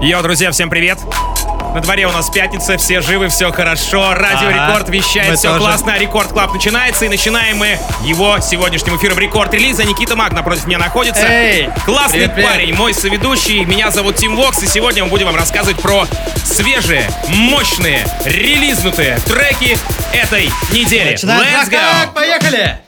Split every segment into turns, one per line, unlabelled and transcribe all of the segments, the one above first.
Yo, друзья, всем привет! На дворе у нас пятница, все живы, все хорошо. Радио
Ага,
Рекорд вещает, все
тоже.
классно. Record Club начинается, и начинаем мы его сегодняшним эфиром Record Release а. Никита Маг напротив меня находится.
Эй,
Классный
привет, привет.
парень, мой соведущий. Меня зовут Тим Вокс, и сегодня мы будем вам рассказывать про свежие, мощные, релизнутые треки этой недели.
Начинаем
Let's go!
поехали!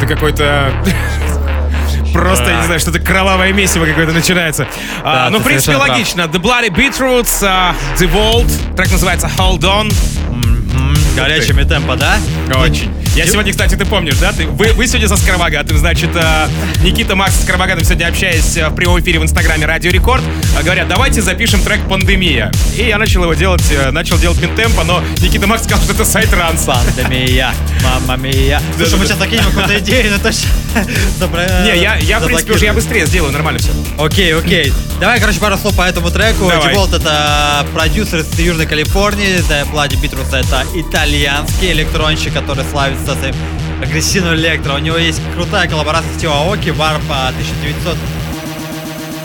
Какой-то Просто, я не знаю, что-то кровавое месиво какое-то начинается. А,
Да,
ну, в принципе,
прав.
логично. The Bloody Beetroots, а, The Vault, трек называется Hold On.
Горячими темпо, да?
Очень. Я сегодня, кстати, ты помнишь, да? Ты, вы, вы сегодня со Скоробогатым, значит, э, Никита Макс с Скоробогатым сегодня общаясь э, в прямом эфире в Инстаграме Радио Рекорд, э, говорят, давайте запишем трек «Пандемия». И я начал его делать, э, начал делать мидтемпо, но Никита Макс сказал, что это сайт Ранс.
Пандемия, мама мия. Слушай, мы сейчас закинем какую-то идею, но точно... забра-
Не, я, я в принципе, уже я быстрее сделаю, нормально все.
Окей, окей. Давай, короче, пару слов по этому треку. Диволт это продюсер из Южной Калифорнии. The Bloody Beatles это итальянский электронщик, который славится своим агрессивным электро. У него есть крутая коллаборация с Тио Аоки, Warp а, 1900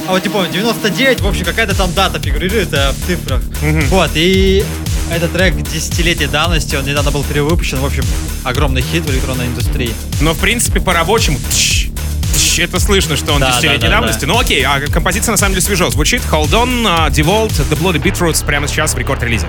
а вот не помню, 99, в общем, какая-то там дата фигурирует э, в цифрах. Вот, и этот трек десятилетия давности, он недавно был перевыпущен, в общем, огромный хит в электронной индустрии.
Но, в принципе, по-рабочему, тш, тш, это слышно, что он
Да,
десятилетней
да, да,
давности. Ну окей, а композиция на самом деле свежо звучит. Hold On, а, Devolved, The Bloody Beetroots прямо сейчас в рекорд-релизе.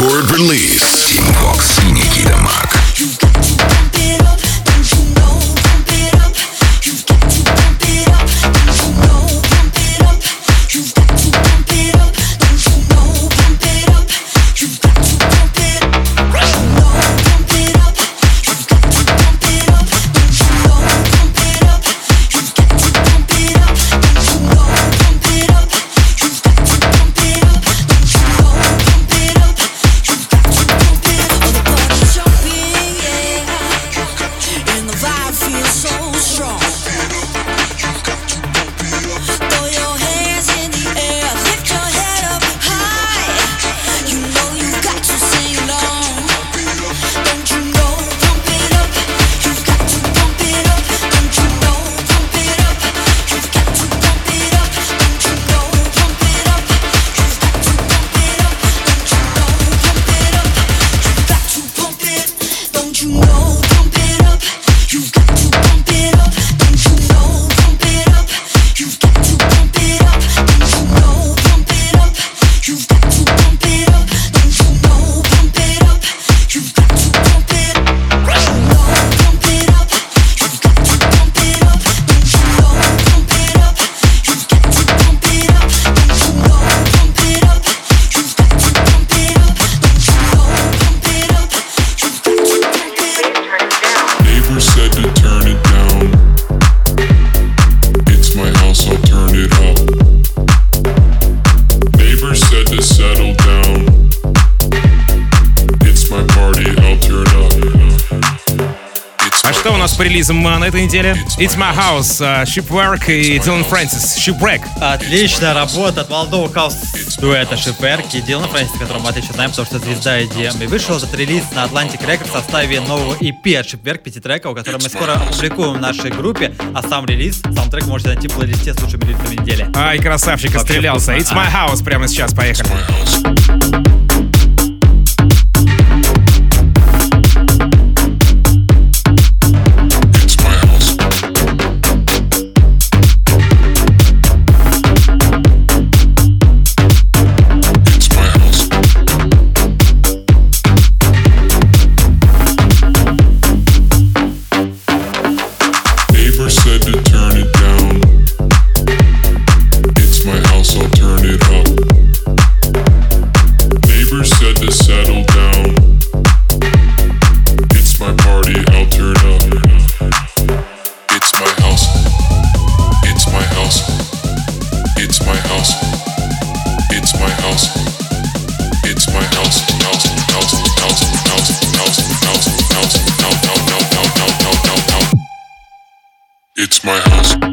Record release. Кто
у
нас по релизам э, на этой неделе? It's My House, uh, Shipwork и Dylan Francis Shipwreck.
Отличная работа от молодого хаус дуэта Shipwork и Dylan Francis, которого мы отлично знаем, потому что звезда EDM. И вышел этот релиз на Atlantic Records в составе нового EP от Shipwork, пятитреков, который мы скоро опубликуем в нашей группе, а сам релиз, сам трек можете найти в плейлисте с лучшими релизами недели.
Ай, красавчик,
отстрелялся.
It's My House прямо сейчас, поехали.
my house.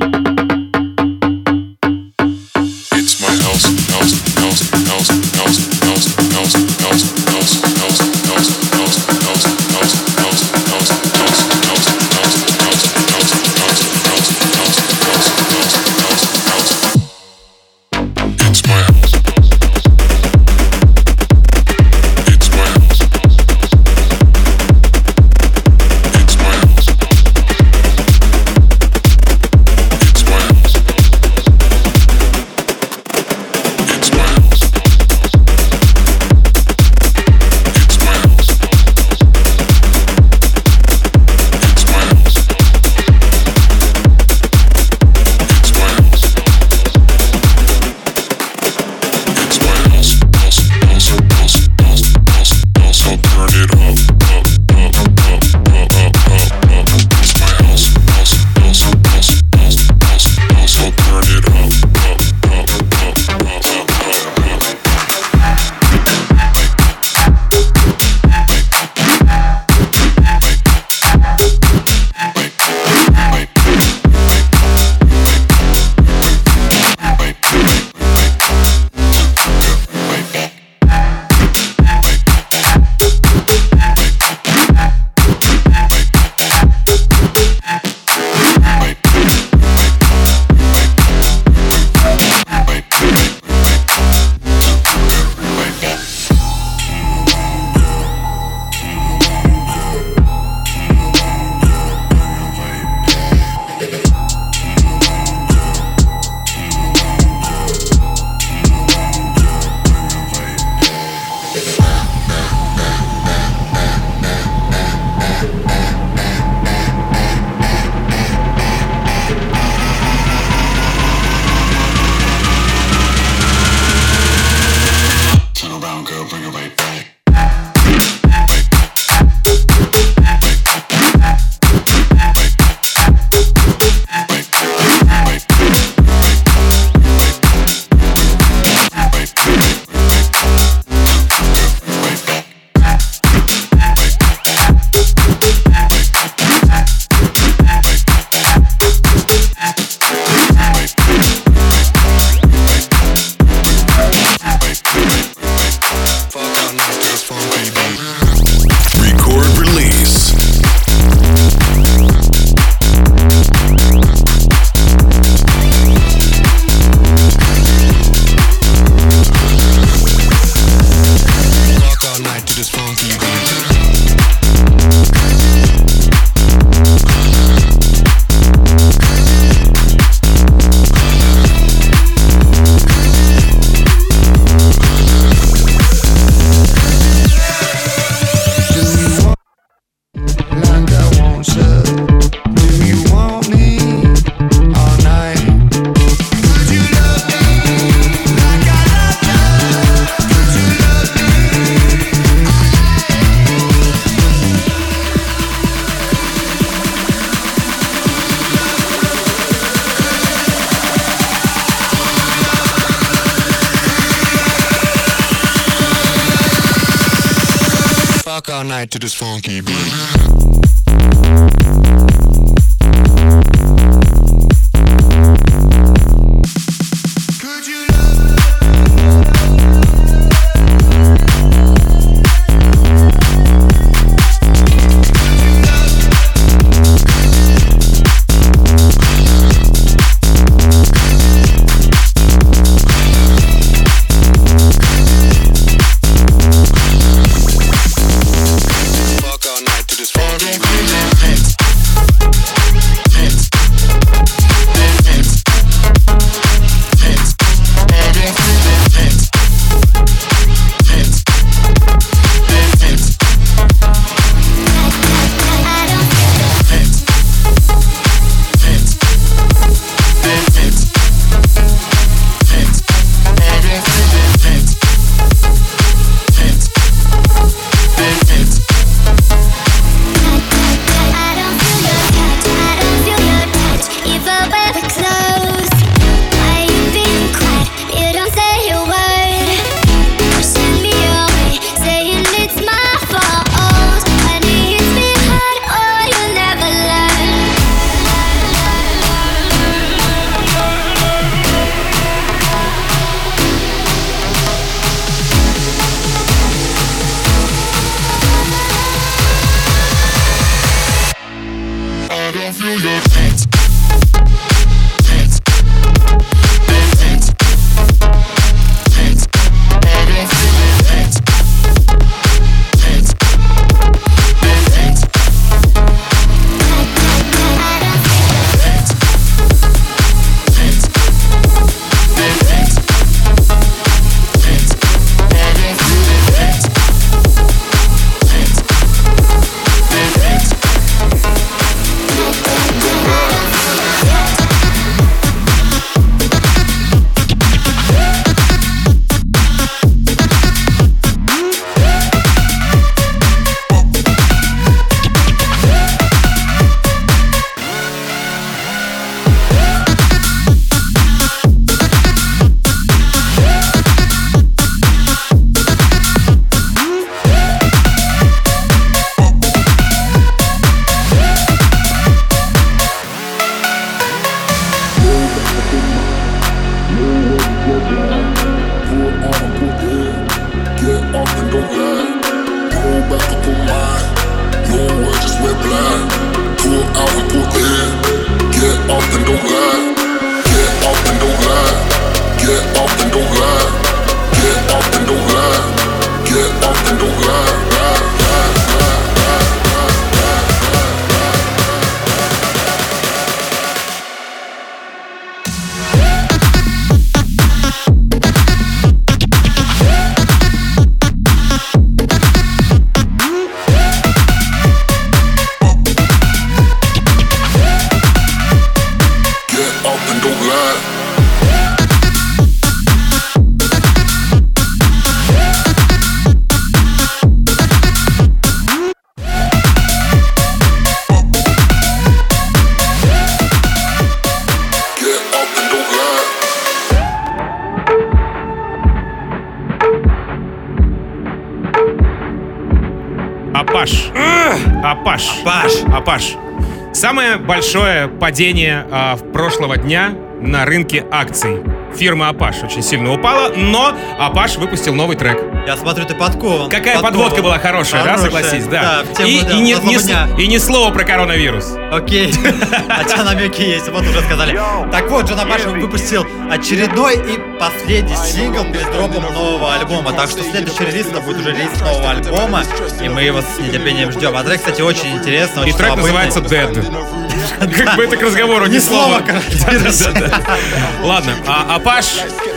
Большое падение а, в прошлого дня на рынке акций. Фирма Апаш очень сильно упала, но Апаш выпустил новый трек.
я смотрю, ты подкован.
Какая
Подкован.
подводка была хорошая, да,
Хорошая.
согласись, да.
тему,
и,
да,
и не, не
дня.
и ни слова про коронавирус.
Окей. Хотя намеки есть, вот уже сказали. Так вот, Джона Баша выпустил очередной и последний сингл перед дропом нового альбома. Так что следующий релиз это будет уже релиз нового альбома. И мы его с нетерпением ждем. А трек, кстати, очень интересный,
И
очень
трек
любопытный.
называется Dead. Как бы это к разговору, ни слова. Ладно, а Апаш,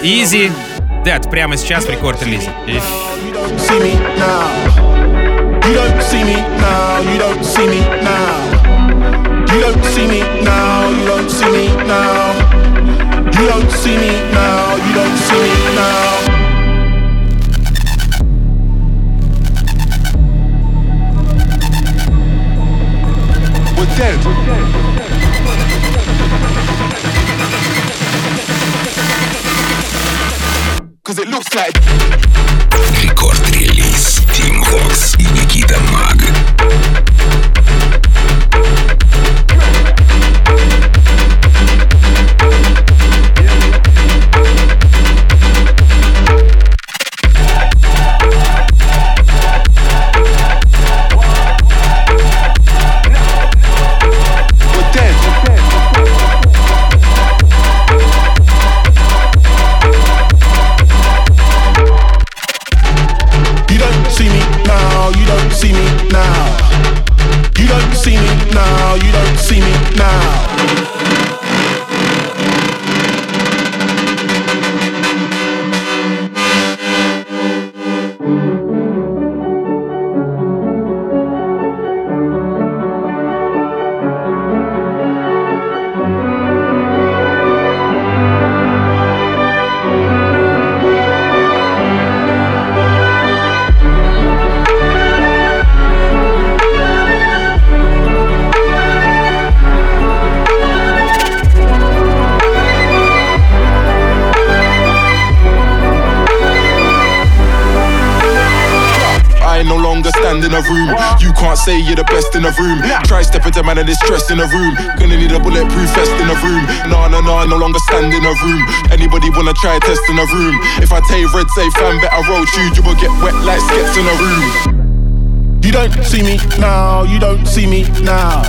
Easy, Dead прямо сейчас в рекорд-релизе.
You don't see me now. You don't see me now. You don't see me now. You don't see me now. You don't see me now. You don't see me now. We're dead. Cause it looks like
Рекорд-релиз Тим Вокс и Никита Маг.
Best in the room. Try stepping to man and it's stress in the room. Gonna need a bulletproof vest in the room. Nah, nah, nah, no longer stand in a room. Anybody wanna try test in a room? If I you red, say fam, better roll shoes, you will get wet like skets in a room. You don't see me now, you don't see me now.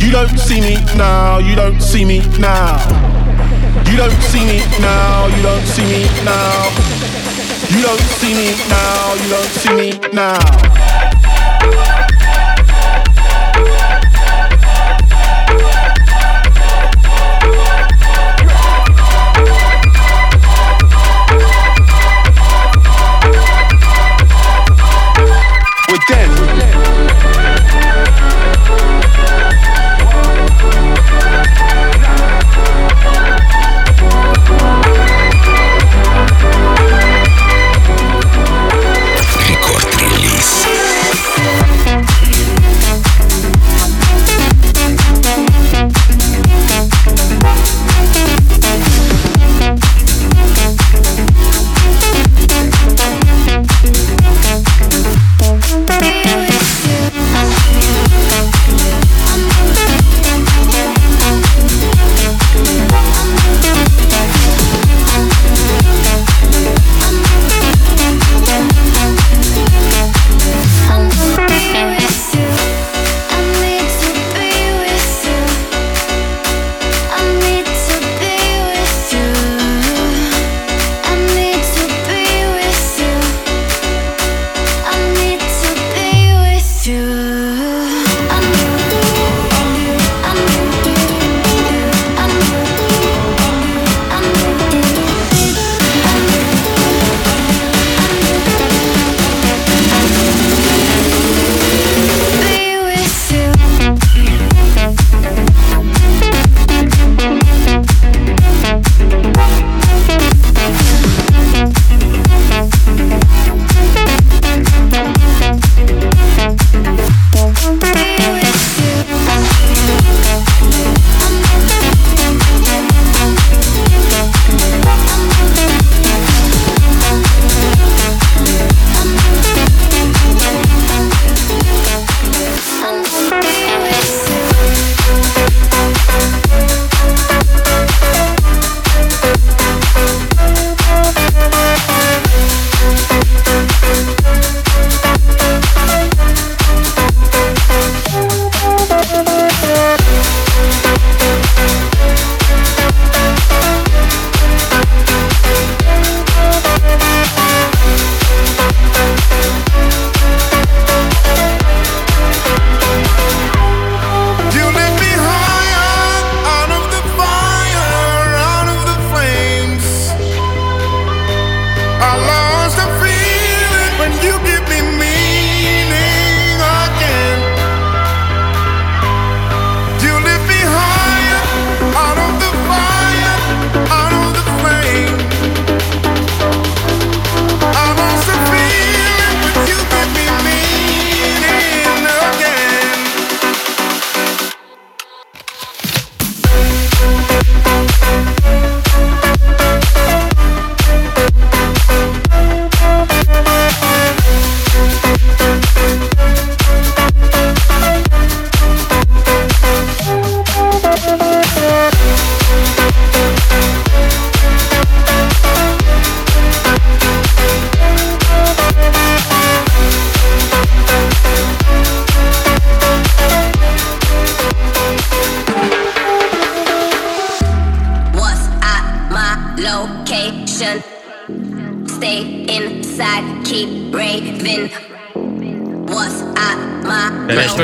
You don't see me now, you don't see me now. You don't see me now, you don't see me now. You don't see me now, you don't see me now.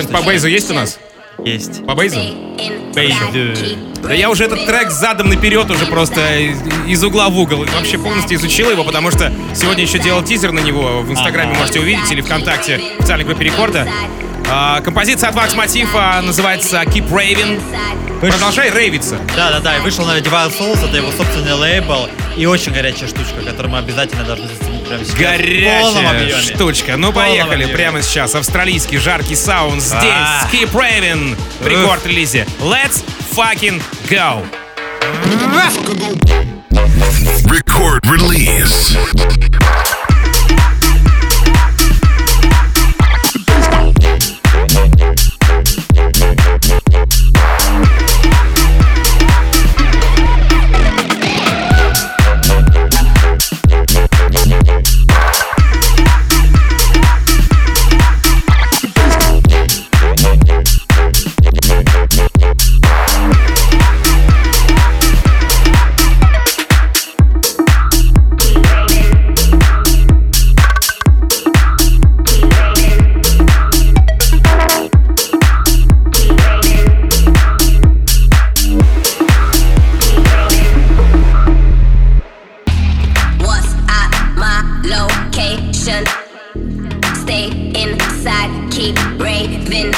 Что-нибудь по бейзу есть у нас?
Есть.
По бейзу?
Бейзу.
Да я уже этот трек задом наперед уже просто из, угла в угол вообще полностью изучил его, потому что сегодня еще делал тизер на него. В Инстаграме
Ага.
можете увидеть или ВКонтакте в официальной группе Рекорда. А, композиция от Вакс Мотива называется Keep Raving. Продолжай рейвиться.
Да, да, да. И вышел на Divine Souls, это его собственный лейбл. И очень горячая штучка, которую мы обязательно должны заценить
Горячая штучка. Ну, поехали прямо сейчас. Австралийский жаркий саунд здесь.
А.
Keep Raving. В рекорд-релизе. Let's fucking go.
Record release.
Stay inside, keep raving.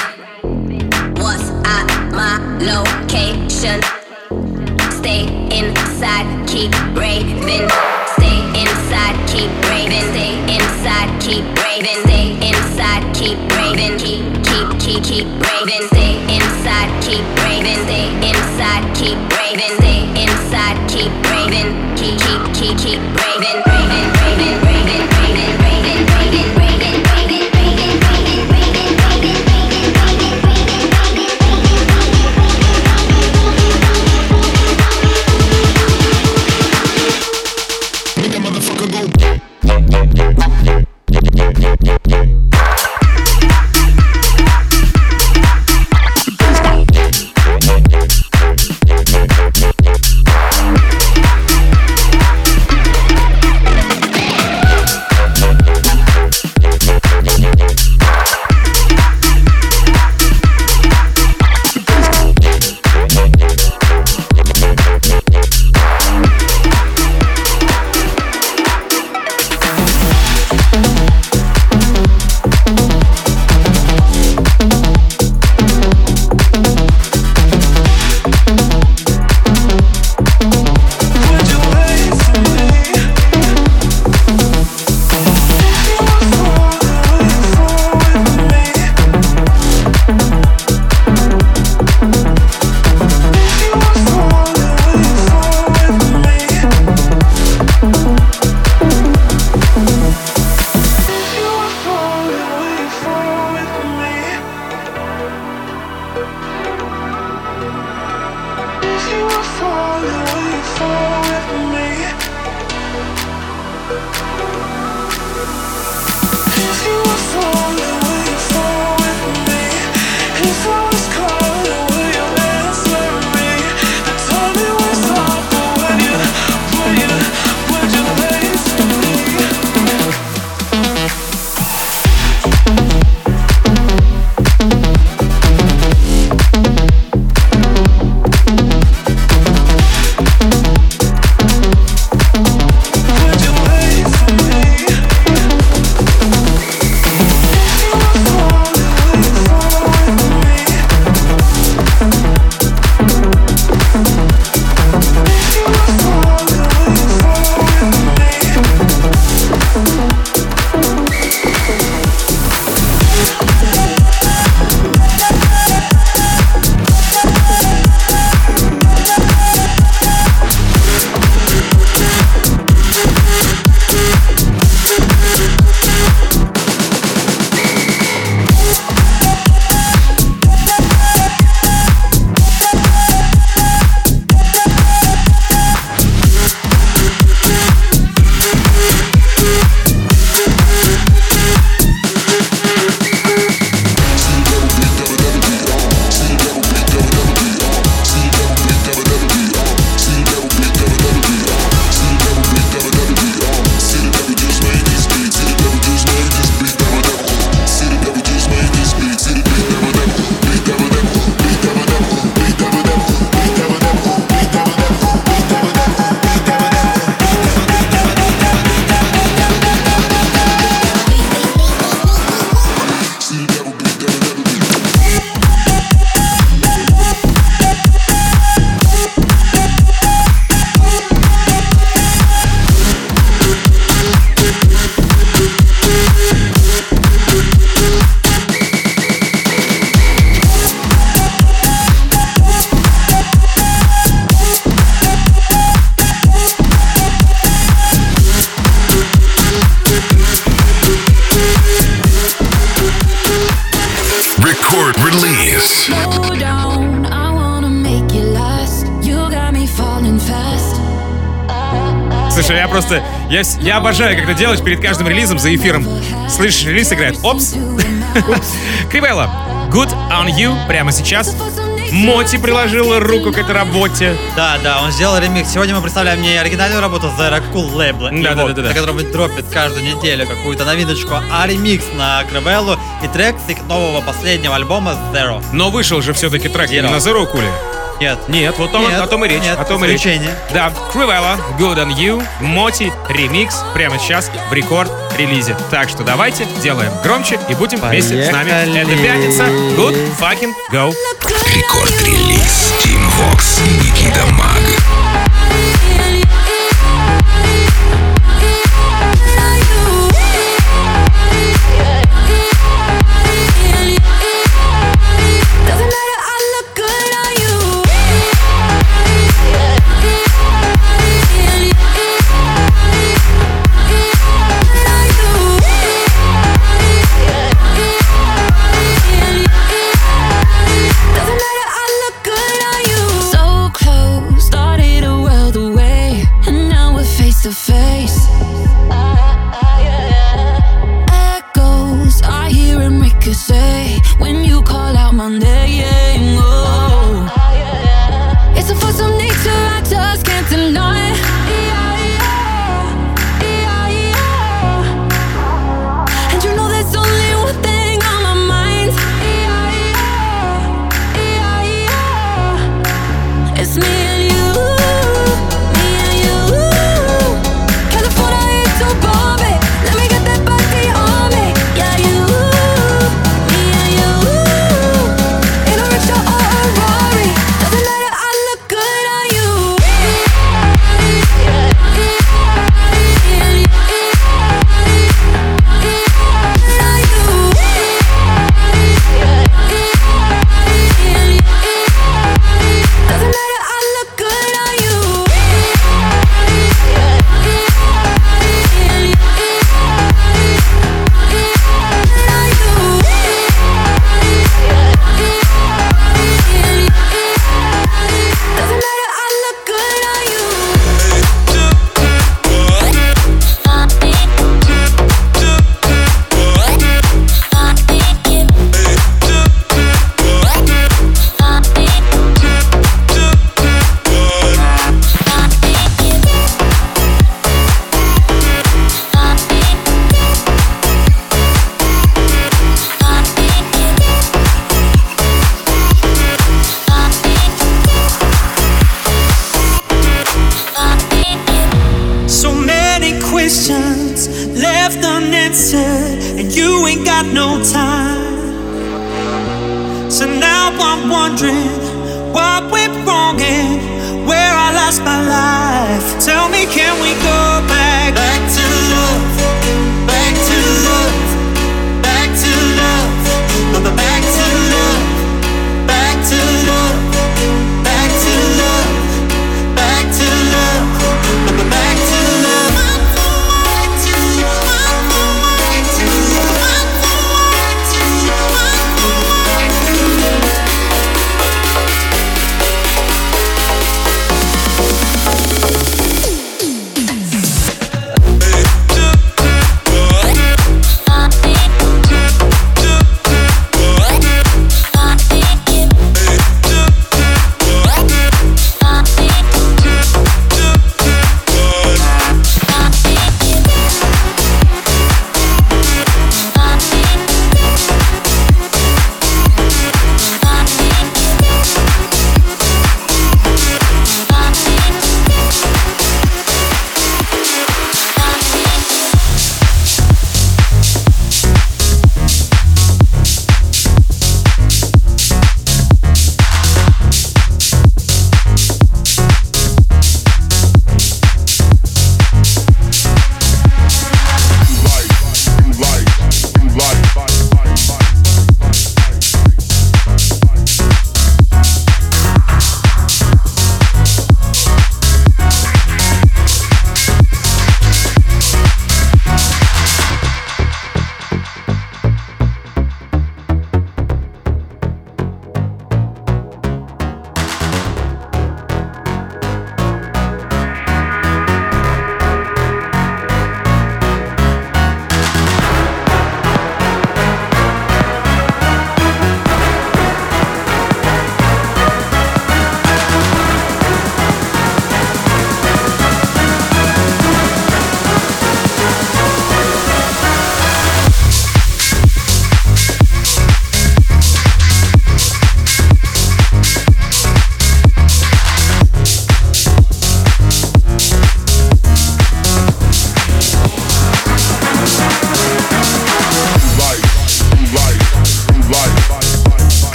What's at my location? Stay inside, keep raving. Stay inside, keep raving. Stay inside, keep raving. Stay inside, keep raving. Keep, keep, keep, keep raving. Stay inside, keep raving. Stay inside, keep raving. Stay inside, keep raving. Keep, keep, keep, keep raving. Raving, raving, raving, raving,
Я, я обожаю, когда делаешь перед каждым релизом за эфиром. Слышишь, релиз играет. Опс. Кривелла. Good on you прямо сейчас. Моти приложила руку к этой работе.
Да, да, он сделал ремикс. Сегодня мы представляем не оригинальную работу The Cool лейбла,
Да, да,
его,
да, да, да.
на котором он дропит каждую неделю какую-то новиночку, а ремикс на Кривеллу и трек с их нового последнего альбома Zero.
Но вышел же все-таки трек
Zero.
на Zero Куле.
Нет.
Нет, вот он,
Нет,
о том и речь.
нет,
о том и речь. Да, Cruella, Good on You, Моти, ремикс прямо сейчас в рекорд-релизе. Так что давайте делаем громче и будем вместе с нами.
Поехали.
Это пятница. Good fucking go.
Рекорд-релиз. Team Vox и Никита Маг.
I'm wondering what we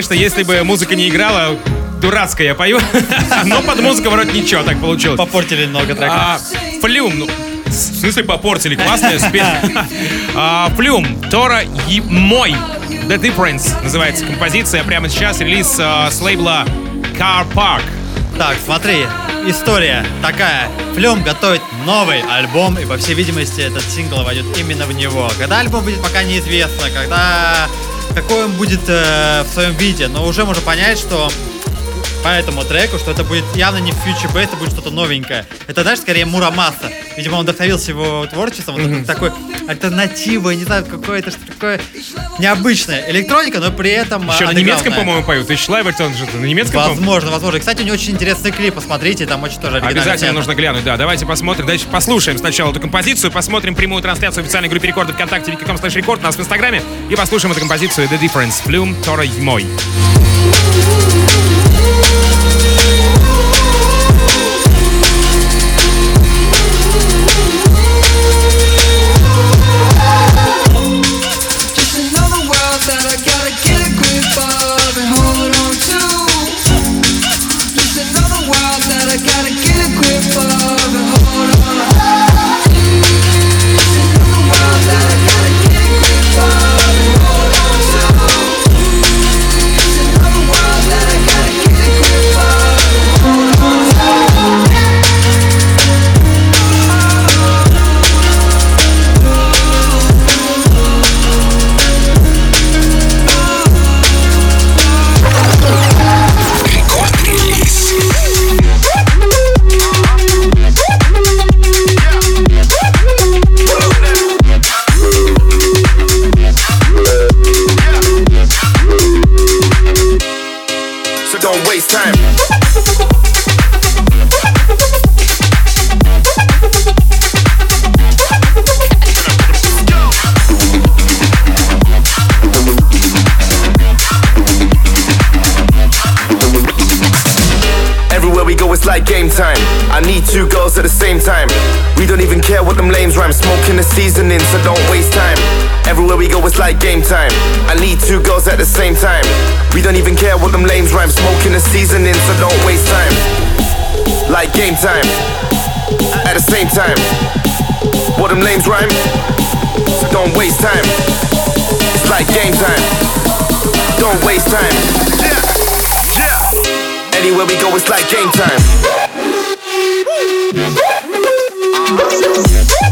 Конечно, если бы музыка не играла, дурацкая я пою, но под музыку вроде ничего так получилось.
Попортили много треков.
А, Флюм, ну, в смысле попортили, классная спеть. А, Флюм, Тора и мой. The Difference называется композиция. Прямо сейчас релиз а, с лейбла Car Park.
Так, смотри, история такая. Флюм готовит новый альбом, и, по всей видимости, этот сингл войдет именно в него. Когда альбом будет, пока неизвестно, когда какой он будет э, в своем виде, но уже можно понять, что по этому треку, что это будет явно не Bass, это будет что-то новенькое. Это, знаешь, скорее Мурамаса. Видимо, он вдохновился его творчеством, вот такой альтернативой, не знаю, какое-то что такое необычное. Электроника, но при этом
Еще на
андеграундная.
немецком, по-моему, поют. Ты Шлайберт, он же на немецком?
Возможно, возможно. И, Кстати, у него очень интересный клип, посмотрите, там очень тоже
Обязательно
тема.
нужно глянуть, да. Давайте посмотрим. Дальше послушаем сначала эту композицию, посмотрим прямую трансляцию в официальной группе рекорда ВКонтакте, викиком слэш рекорд, нас в Инстаграме, и послушаем эту композицию The Difference, Flume, Тора и мой.
Just
same time. We don't even care what them lames rhyme. Smoking the seasoning, so don't waste time. Everywhere we go, it's like game time. I need two girls at the same time. We don't even care what them lames rhyme. Smoking the seasoning, so don't waste time. Like game time. At the same time. What them lames rhyme? So don't waste time. It's like game time. Don't waste time. Yeah. Yeah. Anywhere we go, it's like game time. Porque yo...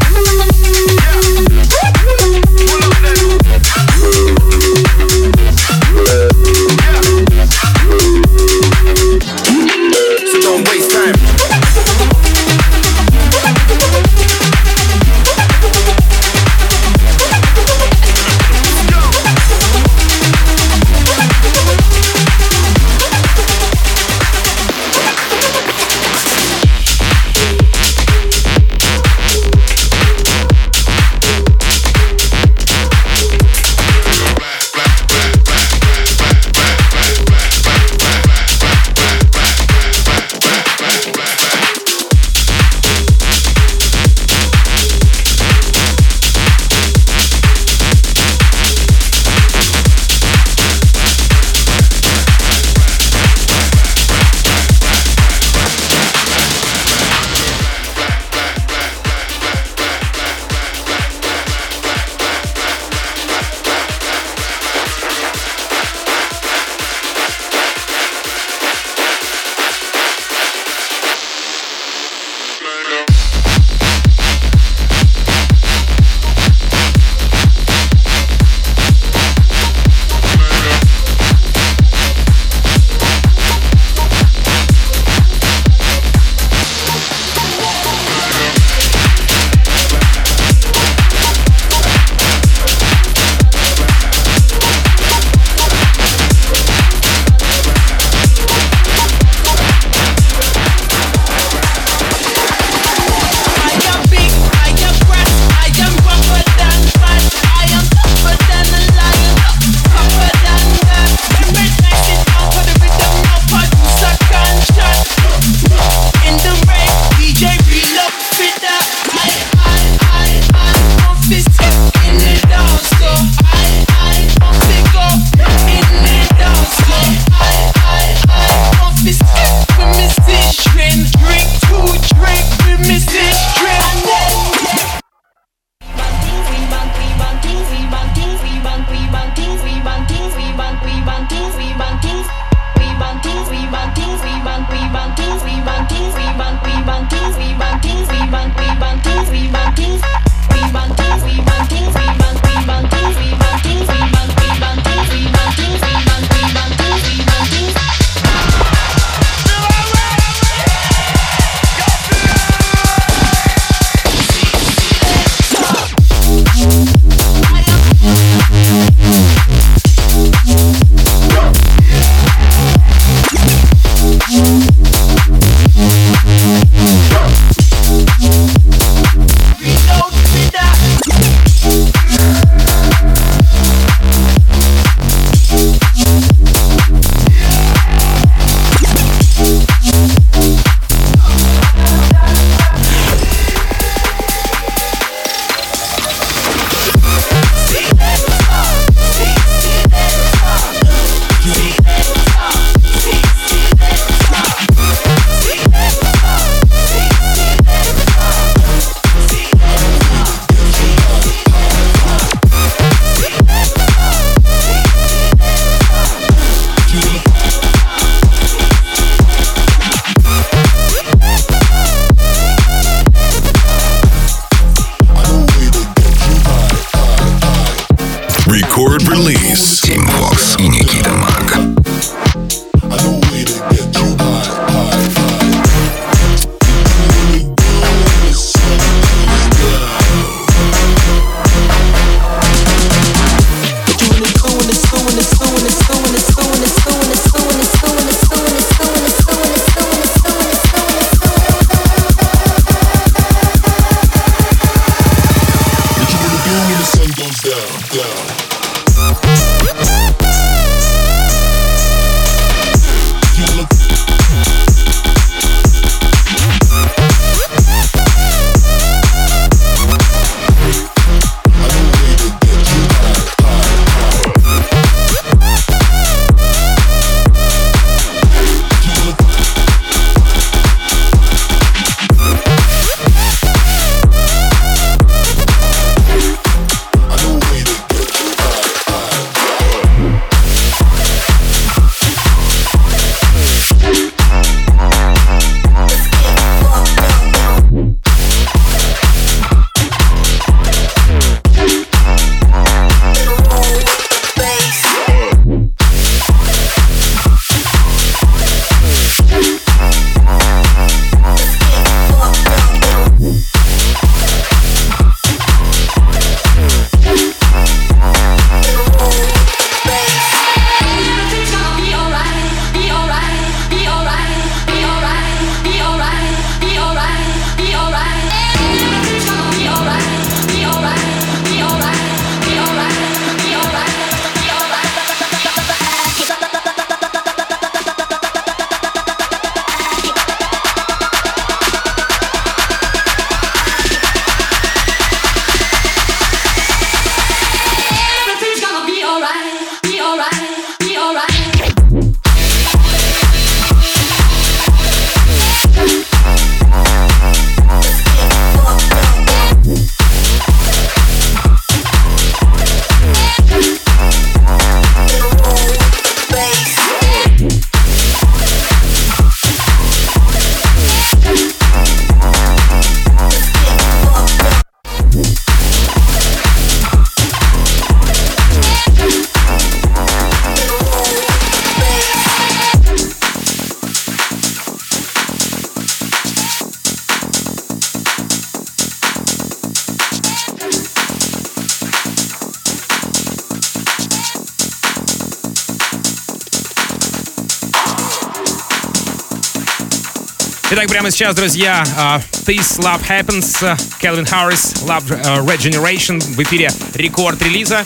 Итак, прямо сейчас, друзья, а, This Love Happens, Келвин Харрис, Love э, Regeneration в эфире рекорд релиза.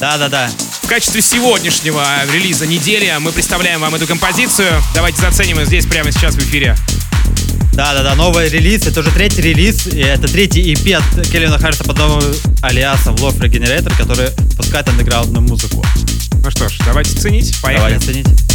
Да-да-да.
В качестве сегодняшнего релиза недели мы представляем вам эту композицию. Давайте заценим ее здесь прямо сейчас в эфире.
Да-да-да, новый релиз, это уже третий релиз, и это третий EP от Кельвина Харриса под новым алиасом Love Regenerator, который пускает андеграундную музыку.
Ну что ж, давайте ценить. Поехали.
Давайте оценить.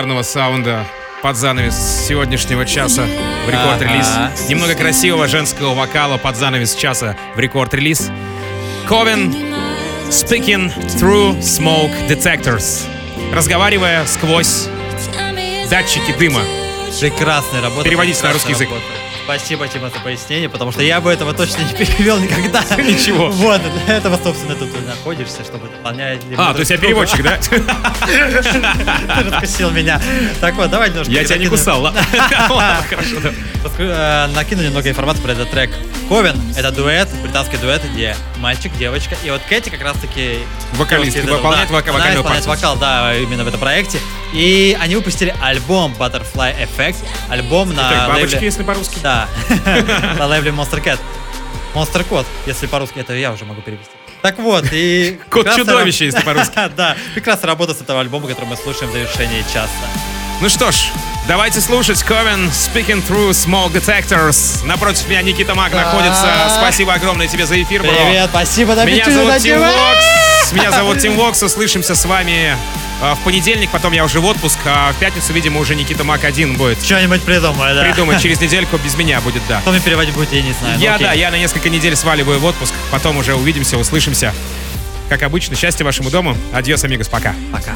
Гитарного саунда под занавес сегодняшнего часа в рекорд-релиз.
Ага.
Немного красивого женского вокала под занавес часа в рекорд-релиз. Ковен Speaking Through Smoke Detectors. Разговаривая сквозь датчики дыма.
Прекрасная работа.
Переводите на русский
прекрасная
язык.
Спасибо, Тима, за пояснение, потому что я бы этого точно не перевел никогда.
Ничего.
Вот, для этого, собственно, тут и находишься, чтобы дополнять...
А, то есть я переводчик, да?
Ты раскусил меня. Так вот, давай немножко...
Я тебя не кусал, ладно?
Э, Накину немного информации про этот трек. Ковен — это дуэт, британский дуэт, где мальчик, девочка. И вот Кэти как раз-таки... Из этого,
выполняет
да,
вока-
она
вокальную
исполняет
партию.
вокал, да, именно в этом проекте. И они выпустили альбом Butterfly Effect. Альбом на
Так, бабочки,
лейбле-
если по-русски.
Да, на лейбле Monster Cat. Monster Кот, если по-русски, это я уже могу перевести. Так вот, и...
Кот чудовище, если по-русски.
Да, прекрасная работа с этого альбома, который мы слушаем в завершении часа.
Ну что ж, давайте слушать Ковен Speaking Through Smoke Detectors. Напротив меня Никита Мак находится. Спасибо огромное тебе за эфир, бро.
Привет, спасибо,
Меня зовут Тим. Вокс. Меня зовут Тим Вокс. Услышимся с вами э, в понедельник, потом я уже в отпуск, а в пятницу, видимо, уже Никита Мак один будет.
Что-нибудь придумай, да.
Придумать через недельку без меня будет, да.
Кто мне переводить будет, я не знаю. Ну,
Я, да, я на несколько недель сваливаю в отпуск, потом уже увидимся, услышимся. Как обычно, счастья вашему дому. Адьос, амигос, пока.
Пока.